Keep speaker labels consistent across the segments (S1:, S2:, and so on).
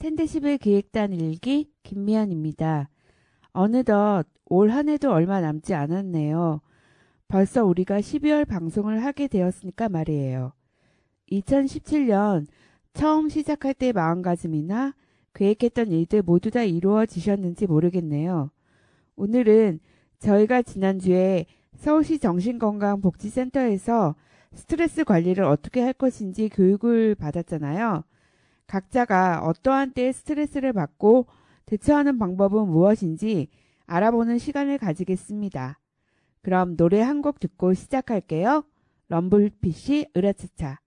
S1: 텐데시벨 기획단 일기 김미연입니다. 어느덧 올 한 해도 얼마 남지 않았네요. 벌써 우리가 12월 방송을 하게 되었으니까 말이에요. 2017년 처음 시작할 때 마음가짐이나 계획했던 일들 모두 다 이루어지셨는지 모르겠네요. 오늘은 저희가 지난주에 서울시 정신건강복지센터에서 스트레스 관리를 어떻게 할 것인지 교육을 받았잖아요. 각자가 어떠한 때에 스트레스를 받고 대처하는 방법은 무엇인지 알아보는 시간을 가지겠습니다. 그럼 노래 한 곡 듣고 시작할게요. 럼블피쉬 으라차차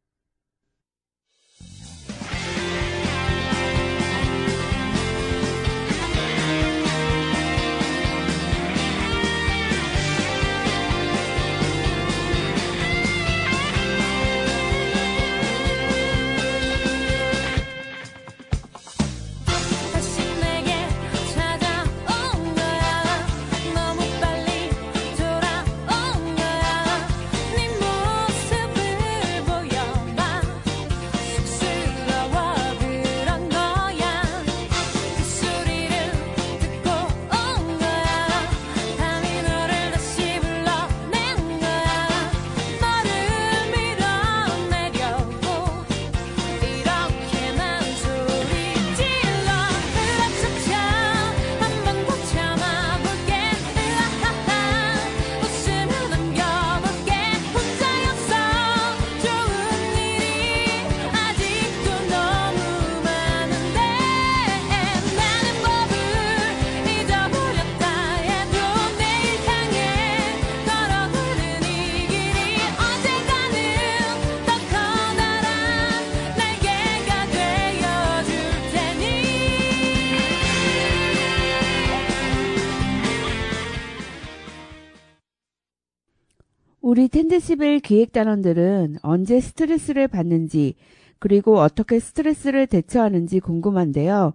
S1: 우리 텐데시벨 기획단원들은 언제 스트레스를 받는지 그리고 어떻게 스트레스를 대처하는지 궁금한데요.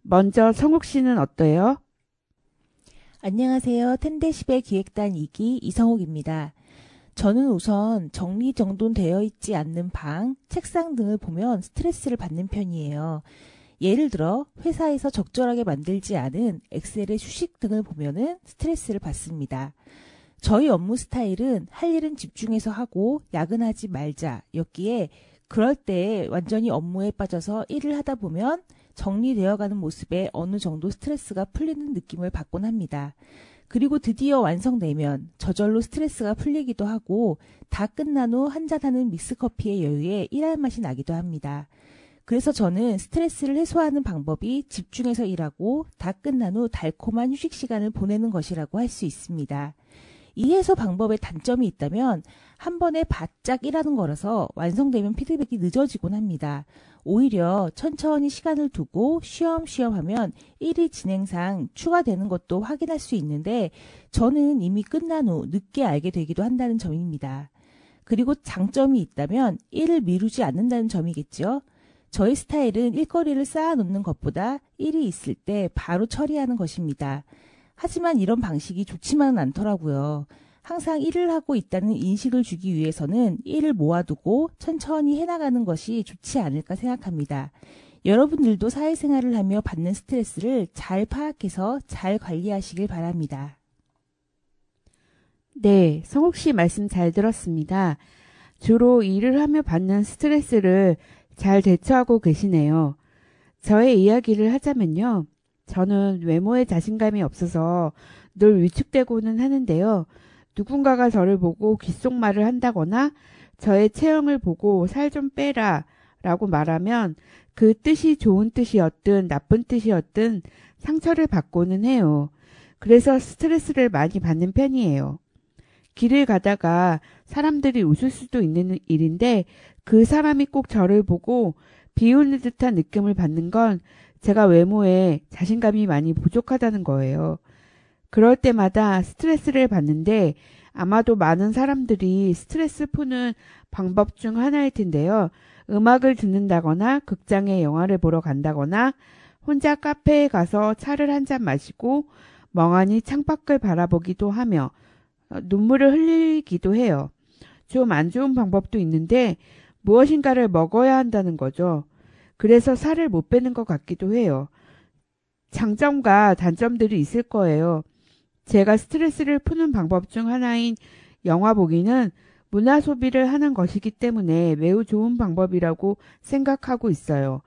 S1: 먼저 성욱 씨는 어때요?
S2: 안녕하세요. 텐데시벨 기획단 2기 이성욱입니다. 저는 우선 정리정돈되어 있지 않는 방, 책상 등을 보면 스트레스를 받는 편이에요. 예를 들어 회사에서 적절하게 만들지 않은 엑셀의 수식 등을 보면은 스트레스를 받습니다. 저희 업무 스타일은 할 일은 집중해서 하고 야근하지 말자 였기에 그럴 때 완전히 업무에 빠져서 일을 하다 보면 정리되어가는 모습에 어느 정도 스트레스가 풀리는 느낌을 받곤 합니다. 그리고 드디어 완성되면 저절로 스트레스가 풀리기도 하고 다 끝난 후 한잔하는 믹스커피의 여유에 일할 맛이 나기도 합니다. 그래서 저는 스트레스를 해소하는 방법이 집중해서 일하고 다 끝난 후 달콤한 휴식 시간을 보내는 것이라고 할 수 있습니다. 이 해소 방법에 단점이 있다면 한 번에 바짝 일하는 거라서 완성되면 피드백이 늦어지곤 합니다. 오히려 천천히 시간을 두고 쉬엄쉬엄 하면 일이 진행상 추가되는 것도 확인할 수 있는데 저는 이미 끝난 후 늦게 알게 되기도 한다는 점입니다. 그리고 장점이 있다면 일을 미루지 않는다는 점이겠죠. 저의 스타일은 일거리를 쌓아놓는 것보다 일이 있을 때 바로 처리하는 것입니다. 하지만 이런 방식이 좋지만은 않더라고요. 항상 일을 하고 있다는 인식을 주기 위해서는 일을 모아두고 천천히 해나가는 것이 좋지 않을까 생각합니다. 여러분들도 사회생활을 하며 받는 스트레스를 잘 파악해서 잘 관리하시길 바랍니다.
S1: 네, 성욱 씨 말씀 잘 들었습니다. 주로 일을 하며 받는 스트레스를 잘 대처하고 계시네요. 저의 이야기를 하자면요. 저는 외모에 자신감이 없어서 늘 위축되고는 하는데요. 누군가가 저를 보고 귓속말을 한다거나 저의 체형을 보고 살 좀 빼라 라고 말하면 그 뜻이 좋은 뜻이었든 나쁜 뜻이었든 상처를 받고는 해요. 그래서 스트레스를 많이 받는 편이에요. 길을 가다가 사람들이 웃을 수도 있는 일인데 그 사람이 꼭 저를 보고 비웃는 듯한 느낌을 받는 건 제가 외모에 자신감이 많이 부족하다는 거예요. 그럴 때마다 스트레스를 받는데 아마도 많은 사람들이 스트레스 푸는 방법 중 하나일 텐데요. 음악을 듣는다거나 극장에 영화를 보러 간다거나 혼자 카페에 가서 차를 한 잔 마시고 멍하니 창밖을 바라보기도 하며 어, 눈물을 흘리기도 해요. 좀 안 좋은 방법도 있는데 무엇인가를 먹어야 한다는 거죠. 그래서 살을 못 빼는 것 같기도 해요. 장점과 단점들이 있을 거예요. 제가 스트레스를 푸는 방법 중 하나인 영화 보기는 문화 소비를 하는 것이기 때문에 매우 좋은 방법이라고 생각하고 있어요.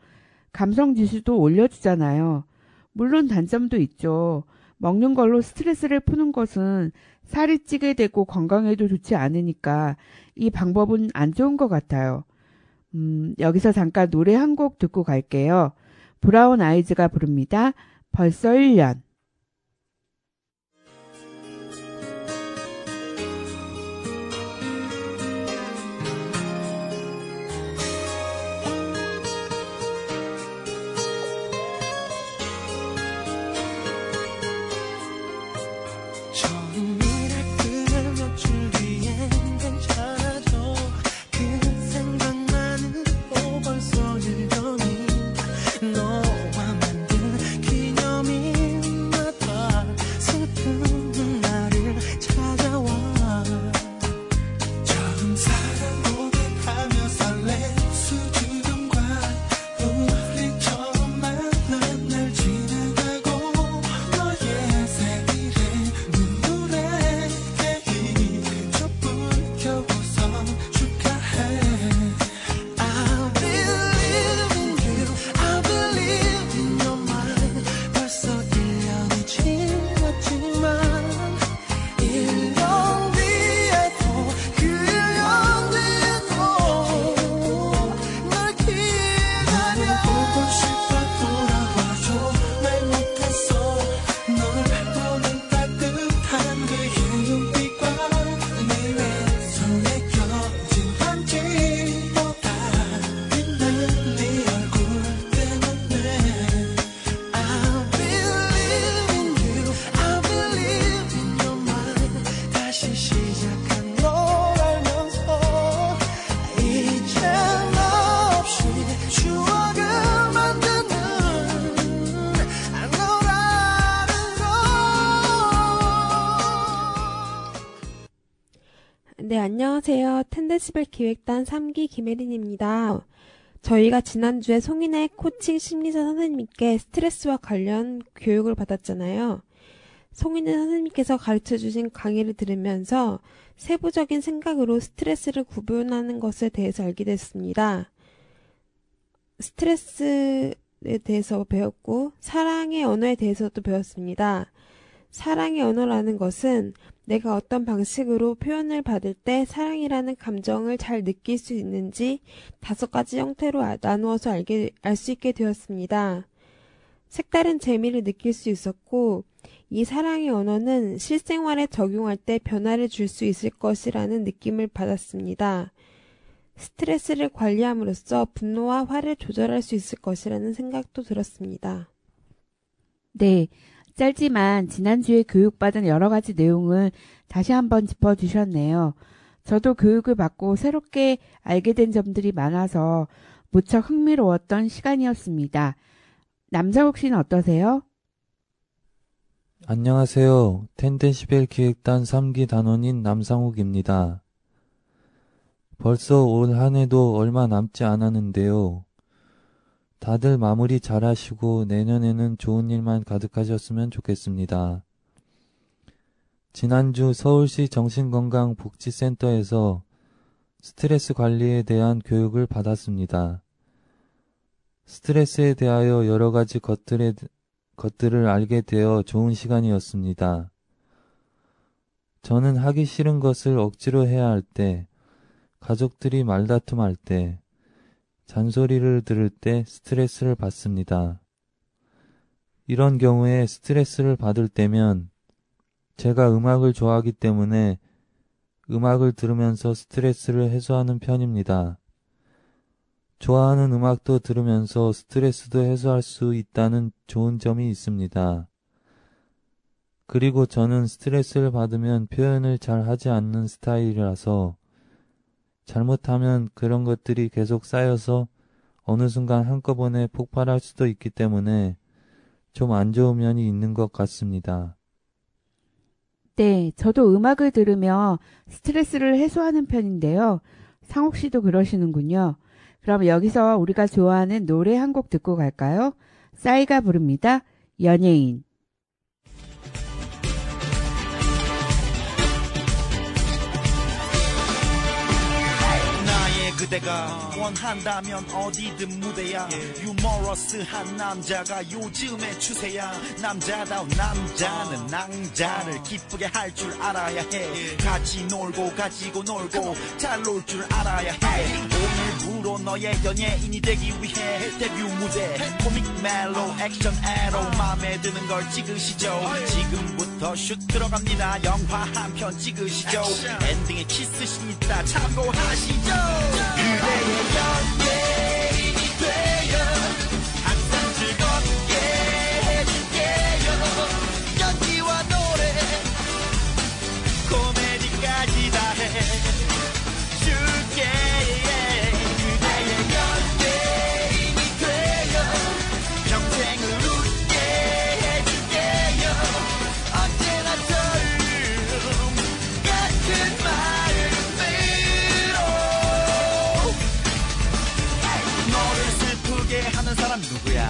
S1: 감성 지수도 올려주잖아요. 물론 단점도 있죠. 먹는 걸로 스트레스를 푸는 것은 살이 찌게 되고 건강에도 좋지 않으니까 이 방법은 안 좋은 것 같아요. 음, 여기서 잠깐 노래 한 곡 듣고 갈게요. 브라운 아이즈가 부릅니다. 벌써 1년.
S3: 네,
S4: 안녕하세요. 텐데시벨 기획단 3기 김혜린입니다. 저희가 지난주에 송인의 코칭 심리사 선생님께 스트레스와 관련 교육을 받았잖아요. 송인의 선생님께서 가르쳐 주신 강의를 들으면서 세부적인 생각으로 스트레스를 구분하는 것에 대해서 알게 됐습니다. 스트레스에 대해서 배웠고, 사랑의 언어에 대해서도 배웠습니다. 사랑의 언어라는 것은 내가 어떤 방식으로 표현을 받을 때 사랑이라는 감정을 잘 느낄 수 있는지 다섯 가지 형태로 아- 나누어서 알게, 알 수 있게 되었습니다. 색다른 재미를 느낄 수 있었고, 이 사랑의 언어는 실생활에 적용할 때 변화를 줄 수 있을 것이라는 느낌을 받았습니다. 스트레스를 관리함으로써 분노와 화를 조절할 수 있을 것이라는 생각도 들었습니다.
S1: 네. 짧지만 지난주에 교육받은 여러 가지 내용을 다시 한번 짚어주셨네요. 저도 교육을 받고 새롭게 알게 된 점들이 많아서 무척 흥미로웠던 시간이었습니다. 남자국 씨는 어떠세요?
S5: 안녕하세요. 텐덴시벨 기획단 3기 단원인 남상욱입니다. 벌써 올 한 해도 얼마 남지 않았는데요. 다들 마무리 잘 하시고 내년에는 좋은 일만 가득하셨으면 좋겠습니다. 지난주 서울시 정신건강복지센터에서 스트레스 관리에 대한 교육을 받았습니다. 스트레스에 대하여 여러 가지 것들에 것들을 알게 되어 좋은 시간이었습니다. 저는 하기 싫은 것을 억지로 해야 할 때, 가족들이 말다툼할 때, 잔소리를 들을 때 스트레스를 받습니다. 이런 경우에 스트레스를 받을 때면 제가 음악을 좋아하기 때문에 음악을 들으면서 스트레스를 해소하는 편입니다. 좋아하는 음악도 들으면서 스트레스도 해소할 수 있다는 좋은 점이 있습니다. 그리고 저는 스트레스를 받으면 표현을 잘 하지 않는 스타일이라서 잘못하면 그런 것들이 계속 쌓여서 어느 순간 한꺼번에 폭발할 수도 있기 때문에 좀 안 좋은 면이 있는 것 같습니다.
S1: 네, 저도 음악을 들으며 스트레스를 해소하는 편인데요. 상옥 씨도 그러시는군요. 그럼 여기서 우리가 좋아하는 노래 한 곡 듣고 갈까요? 싸이가 부릅니다. 연예인.
S6: 그대가 원한다면 어디든 무대야. 유머러스한 남자가 요즘의 추세야. 남자다운 남자는 낭자를 기쁘게 할 줄 알아야 해. 같이 놀고 가지고 놀고 잘 놀 줄 알아야 해 오늘부로 너의 연예인이 되기 위해 데뷔 무대. 코믹 멜로 액션 에로. 마음에 드는 걸 찍으시죠. 지금부터 슛 들어갑니다. 영화 한 편 찍으시죠. 엔딩에 키스신 있다 참고하시죠. 그대의 연 하는 사람 누구야?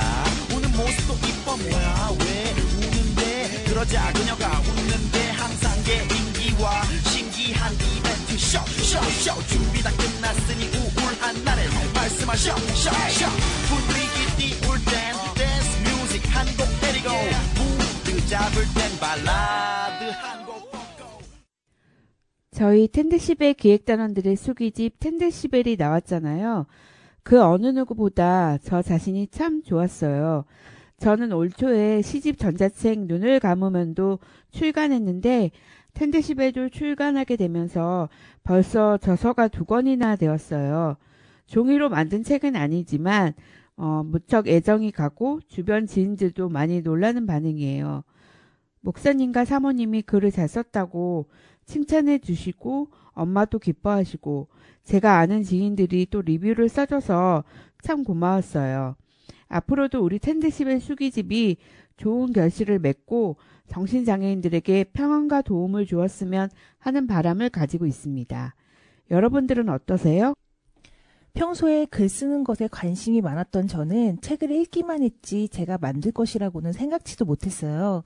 S6: 우는 모습도 이뻐 뭐야? 왜 우는데? 그러자 그녀가 웃는데 항상 개인기와 신기한 이벤트. 쇼쇼쇼. 준비 다 끝났으니 우울한 날에 말씀하셔. 쇼쇼. 분위기 띄울 땐 댄스 뮤직 한 곡 때리고 무드 잡을 땐 발라드 한곡
S1: 저희 텐데시벨 기획단원들의 수기집 텐데시벨이 나왔잖아요. 그 어느 누구보다 저 자신이 참 좋았어요. 저는 올 초에 시집 전자책 눈을 감으면도 출간했는데 텐데시벨도 출간하게 되면서 벌써 저서가 두 권이나 되었어요. 종이로 만든 책은 아니지만 어, 무척 애정이 가고 주변 지인들도 많이 놀라는 반응이에요. 목사님과 사모님이 글을 잘 썼다고 칭찬해 주시고 엄마도 기뻐하시고 제가 아는 지인들이 또 리뷰를 써줘서 참 고마웠어요. 앞으로도 우리 텐데시벨 수기집이 좋은 결실을 맺고 정신장애인들에게 평안과 도움을 주었으면 하는 바람을 가지고 있습니다. 여러분들은 어떠세요?
S2: 평소에 글 쓰는 것에 관심이 많았던 저는 책을 읽기만 했지 제가 만들 것이라고는 생각지도 못했어요.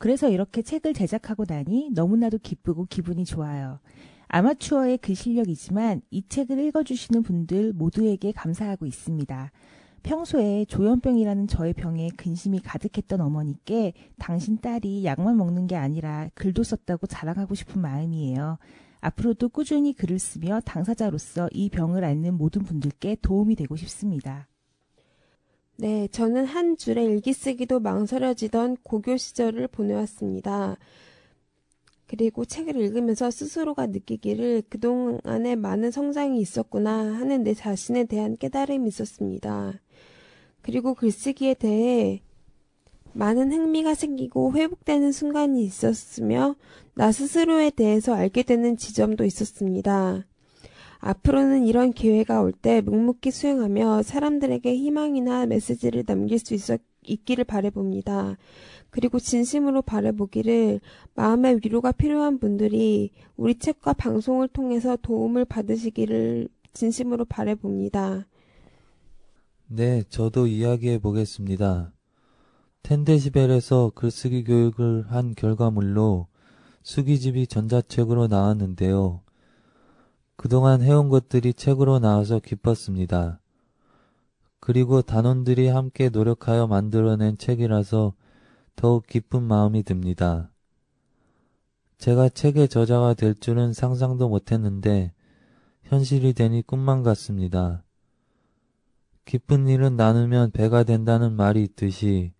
S2: 그래서 이렇게 책을 제작하고 나니 너무나도 기쁘고 기분이 좋아요. 아마추어의 글 실력이지만 이 책을 읽어주시는 분들 모두에게 감사하고 있습니다. 평소에 조현병이라는 저의 병에 근심이 가득했던 어머니께 당신 딸이 약만 먹는 게 아니라 글도 썼다고 자랑하고 싶은 마음이에요. 앞으로도 꾸준히 글을 쓰며 당사자로서 이 병을 앓는 모든 분들께 도움이 되고 싶습니다.
S4: 네, 저는 한 줄의 일기 쓰기도 망설여지던 고교 시절을 보내왔습니다. 그리고 책을 읽으면서 스스로가 느끼기를 그동안에 많은 성장이 있었구나 하는 내 자신에 대한 깨달음이 있었습니다. 그리고 글쓰기에 대해 많은 흥미가 생기고 회복되는 순간이 있었으며 나 스스로에 대해서 알게 되는 지점도 있었습니다. 앞으로는 이런 기회가 올 때 묵묵히 수행하며 사람들에게 희망이나 메시지를 남길 수 있어, 있기를 바래봅니다. 그리고 진심으로 바래보기를 마음의 위로가 필요한 분들이 우리 책과 방송을 통해서 도움을 받으시기를 진심으로 바래봅니다.
S5: 네, 저도 이야기해 보겠습니다. 텐데시벨에서 글쓰기 교육을 한 결과물로 수기집이 전자책으로 나왔는데요. 그동안 해온 것들이 책으로 나와서 기뻤습니다. 그리고 단원들이 함께 노력하여 만들어낸 책이라서 더욱 기쁜 마음이 듭니다. 제가 책의 저자가 될 줄은 상상도 못했는데 현실이 되니 꿈만 같습니다. 기쁜 일은 나누면 배가 된다는 말이 있듯이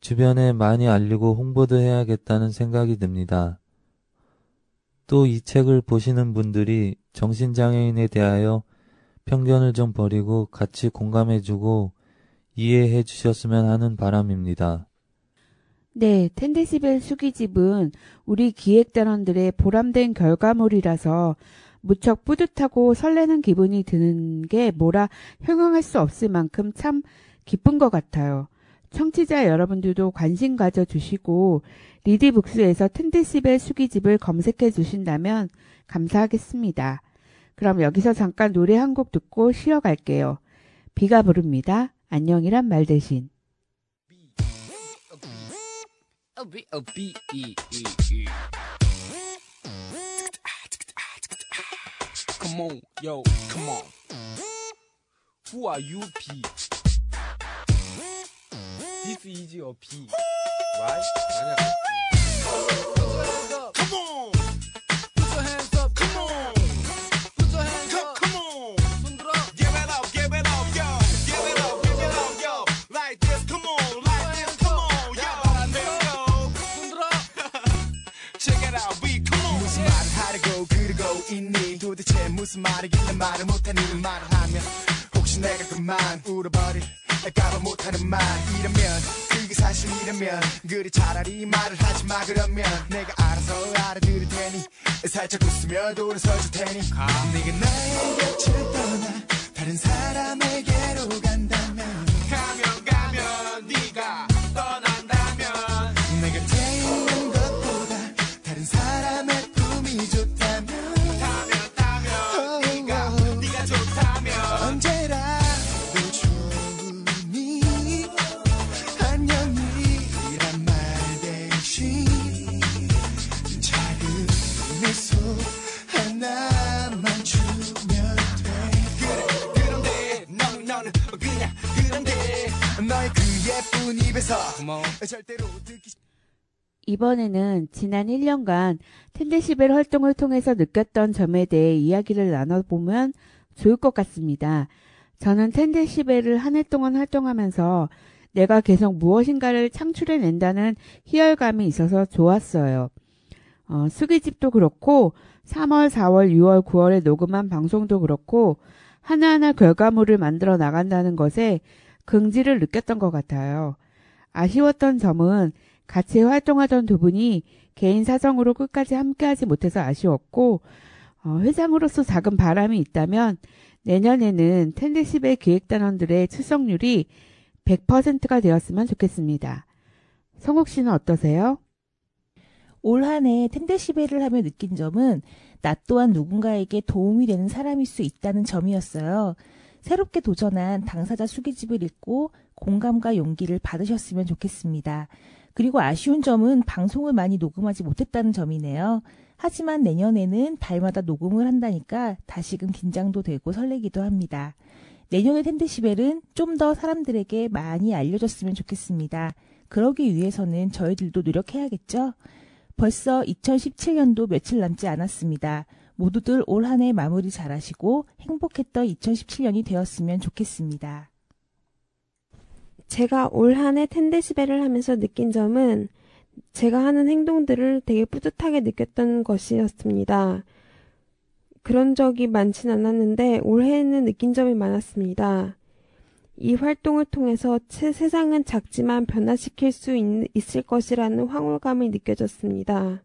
S5: 주변에 많이 알리고 홍보도 해야겠다는 생각이 듭니다. 또 이 책을 보시는 분들이 정신장애인에 대하여 편견을 좀 버리고 같이 공감해주고 이해해 주셨으면 하는 바람입니다.
S1: 네, 텐데시벨 수기집은 우리 기획단원들의 보람된 결과물이라서 무척 뿌듯하고 설레는 기분이 드는 게 뭐라 형용할 수 없을 만큼 참 기쁜 것 같아요. 청취자 여러분들도 관심 가져주시고 리디북스에서 텐데시벨 수기집을 검색해 주신다면 감사하겠습니다. 그럼 여기서 잠깐 노래 한 곡 듣고 쉬어갈게요. 비가 부릅니다. 안녕이란 말 대신.
S7: Come on, yo, come on. Who are you, P? This is your P, right?
S3: Come on. Put your hands up. Come on. Put your hands up. Come on. Give it up. Give it up, yo. Give it up. Give it up, yo. Like this. Come on. Like this. Come on, yo. Let's go. Check it out. We come on.
S8: 무슨 말을 하려고 그러고 있니 도대체 무슨 말이길래 말을 못하니 말을 하면 혹시 내가 그만 울어버릴 까봐 못하는 말 이러면 그게 사실이라면 그래 차라리 말을 하지 마 그러면 내가 알아서 알아들을 테니 살짝 웃으며 돌아서줄 테니. 네가 나의 곁을 떠나 다른 사람에게로 간다면 듣기
S1: 이번에는 지난 1년간 텐데시벨 활동을 통해서 느꼈던 점에 대해 이야기를 나눠보면 좋을 것 같습니다. 저는 텐데시벨을 한 해 동안 활동하면서 내가 계속 무엇인가를 창출해낸다는 희열감이 있어서 좋았어요. 어, 수기집도 그렇고 3월, 4월, 6월, 9월에 녹음한 방송도 그렇고 하나하나 결과물을 만들어 나간다는 것에 긍지를 느꼈던 것 같아요. 아쉬웠던 점은 같이 활동하던 두 분이 개인 사정으로 끝까지 함께하지 못해서 아쉬웠고 어, 회장으로서 작은 바람이 있다면 내년에는 텐데시벨 기획단원들의 출석률이 100%가 되었으면 좋겠습니다. 성욱 씨는 어떠세요?
S2: 올 한해 텐데시벨을 하며 느낀 점은 나 또한 누군가에게 도움이 되는 사람일 수 있다는 점이었어요. 새롭게 도전한 당사자 수기집을 읽고 공감과 용기를 받으셨으면 좋겠습니다. 그리고 아쉬운 점은 방송을 많이 녹음하지 못했다는 점이네요. 하지만 내년에는 달마다 녹음을 한다니까 다시금 긴장도 되고 설레기도 합니다. 내년의 텐데시벨은 좀 더 사람들에게 많이 알려졌으면 좋겠습니다. 그러기 위해서는 저희들도 노력해야겠죠? 벌써 2017년도 며칠 남지 않았습니다. 모두들 올 한 해 마무리 잘하시고 행복했던 2017년이 되었으면 좋겠습니다.
S4: 제가 올 한 해 텐데시벨을 하면서 느낀 점은 제가 하는 행동들을 되게 뿌듯하게 느꼈던 것이었습니다. 그런 적이 많진 않았는데 올해는 느낀 점이 많았습니다. 이 활동을 통해서 세- 세상은 작지만 변화시킬 수 있, 있을 것이라는 황홀감이 느껴졌습니다.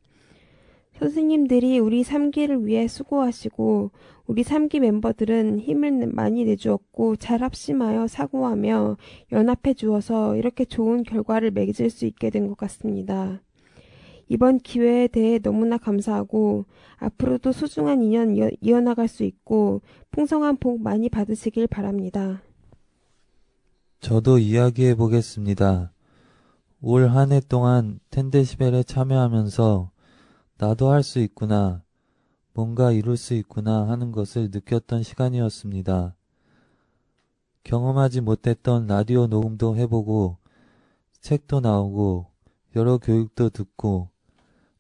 S4: 선생님들이 우리 3기를 위해 수고하시고 우리 3기 멤버들은 힘을 내- 많이 내주었고 잘 합심하여 사고하며 연합해 주어서 이렇게 좋은 결과를 맺을 수 있게 된 것 같습니다. 이번 기회에 대해 너무나 감사하고 앞으로도 소중한 인연 이어, 이어나갈 수 있고 풍성한 복 많이 받으시길 바랍니다.
S5: 저도 이야기해 보겠습니다. 올 한 해 동안 텐데시벨에 참여하면서 나도 할 수 있구나, 뭔가 이룰 수 있구나 하는 것을 느꼈던 시간이었습니다. 경험하지 못했던 라디오 녹음도 해보고, 책도 나오고, 여러 교육도 듣고,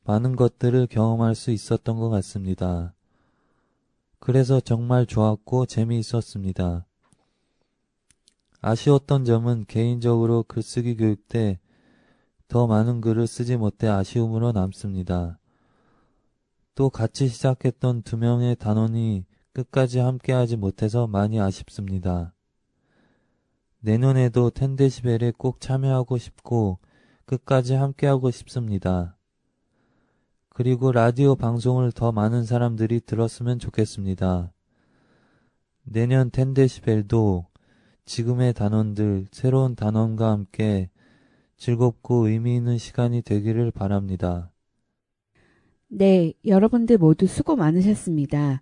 S5: 많은 것들을 경험할 수 있었던 것 같습니다. 그래서 정말 좋았고 재미있었습니다. 아쉬웠던 점은 개인적으로 글쓰기 교육 때 더 많은 글을 쓰지 못해 아쉬움으로 남습니다. 또 같이 시작했던 두 명의 단원이 끝까지 함께하지 못해서 많이 아쉽습니다. 내년에도 텐데시벨에 꼭 참여하고 싶고 끝까지 함께하고 싶습니다. 그리고 라디오 방송을 더 많은 사람들이 들었으면 좋겠습니다. 내년 텐데시벨도 지금의 단원들, 새로운 단원과 함께 즐겁고 의미 있는 시간이 되기를 바랍니다.
S1: 네, 여러분들 모두 수고 많으셨습니다.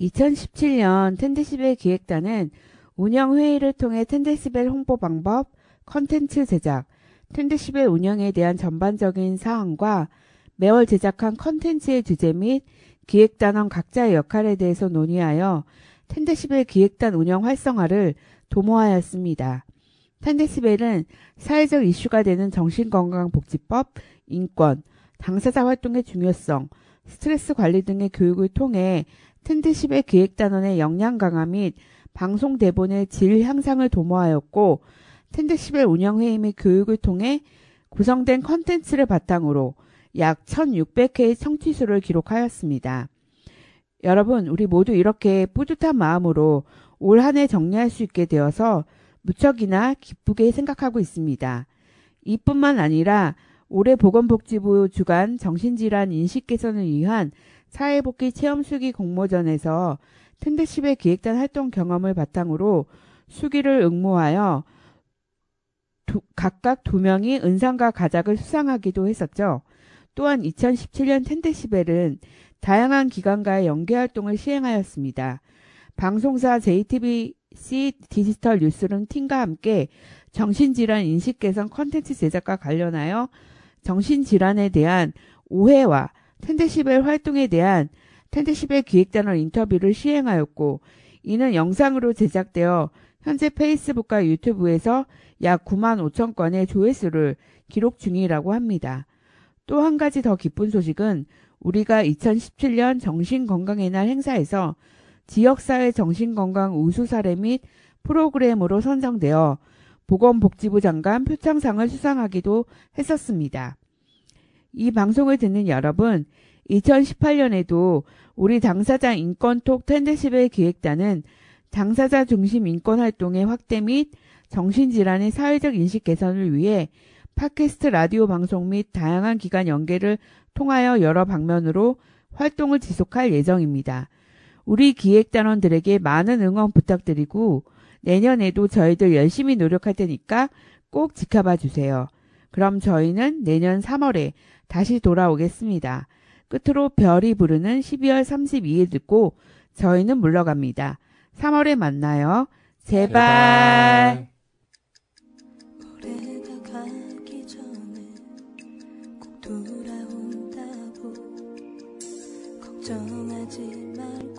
S1: 2017년 텐데시벨 기획단은 운영회의를 통해 텐데시벨 홍보 방법, 컨텐츠 제작, 텐데시벨 운영에 대한 전반적인 사항과 매월 제작한 컨텐츠의 주제 및 기획단원 각자의 역할에 대해서 논의하여 텐데시벨 기획단 운영 활성화를 도모하였습니다. 텐데시벨은 사회적 이슈가 되는 정신건강복지법, 인권, 당사자 활동의 중요성, 스트레스 관리 등의 교육을 통해 텐데시벨 기획단원의 역량 강화 및 방송 대본의 질 향상을 도모하였고 텐데시벨 운영회의 및 교육을 통해 구성된 컨텐츠를 바탕으로 약 1600회의 청취수를 기록하였습니다. 여러분, 우리 모두 이렇게 뿌듯한 마음으로 올 한 해 정리할 수 있게 되어서 무척이나 기쁘게 생각하고 있습니다. 이뿐만 아니라 올해 보건복지부 주간 정신질환 인식 개선을 위한 사회복귀 체험 수기 공모전에서 텐데시벨 기획단 활동 경험을 바탕으로 수기를 응모하여 두- 각각 두 명이 은상과 가작을 수상하기도 했었죠. 또한 2017년 텐데시벨은 다양한 기관과의 연계 활동을 시행하였습니다. 방송사 JTBC 디지털 뉴스룸 팀과 함께 정신질환 인식 개선 컨텐츠 제작과 관련하여 정신질환에 대한 오해와 텐데시벨 활동에 대한 텐데시벨 기획단원 인터뷰를 시행하였고 이는 영상으로 제작되어 현재 페이스북과 유튜브에서 약 9만 5천 건의 조회수를 기록 중이라고 합니다. 또 한 가지 더 기쁜 소식은 우리가 2017년 정신건강의 날 행사에서 지역사회 정신건강 우수 사례 및 프로그램으로 선정되어 보건복지부 장관 표창상을 수상하기도 했었습니다. 이 방송을 듣는 여러분, 2018년에도 우리 당사자 인권톡 텐데시벨 기획단은 당사자 중심 인권 활동의 확대 및 정신질환의 사회적 인식 개선을 위해 팟캐스트 라디오 방송 및 다양한 기관 연계를 통하여 여러 방면으로 활동을 지속할 예정입니다. 우리 기획단원들에게 많은 응원 부탁드리고 내년에도 저희들 열심히 노력할 테니까 꼭 지켜봐 주세요. 그럼 저희는 내년 3월에 다시 돌아오겠습니다. 끝으로 별이 부르는 12월 32일 듣고 저희는 물러갑니다. 3월에 만나요. 제발.
S9: 돌아온다고 걱정하지 말고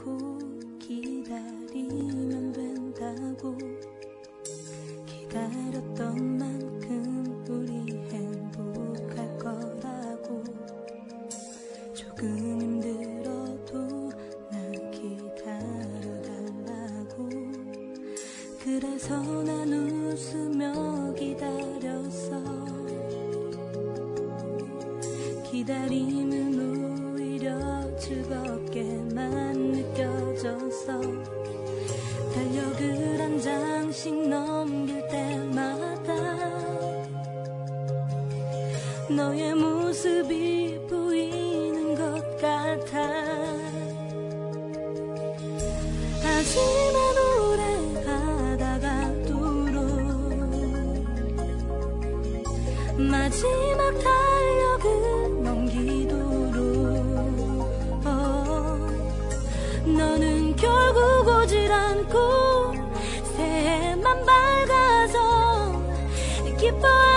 S9: 기다렸던 만큼 우리 행복할 거라고. 조금 힘들어도 날 기다려달라고. 그래서 난 웃으며 기다렸어. 기다림은 오히려 즐겁게 만 너의 모습이 보이는 것 같아. 하지만 오래 가다가도록 마지막 달력을 넘기도록. 어, 너는 결국 오질 않고 새해만 밝아서 기뻐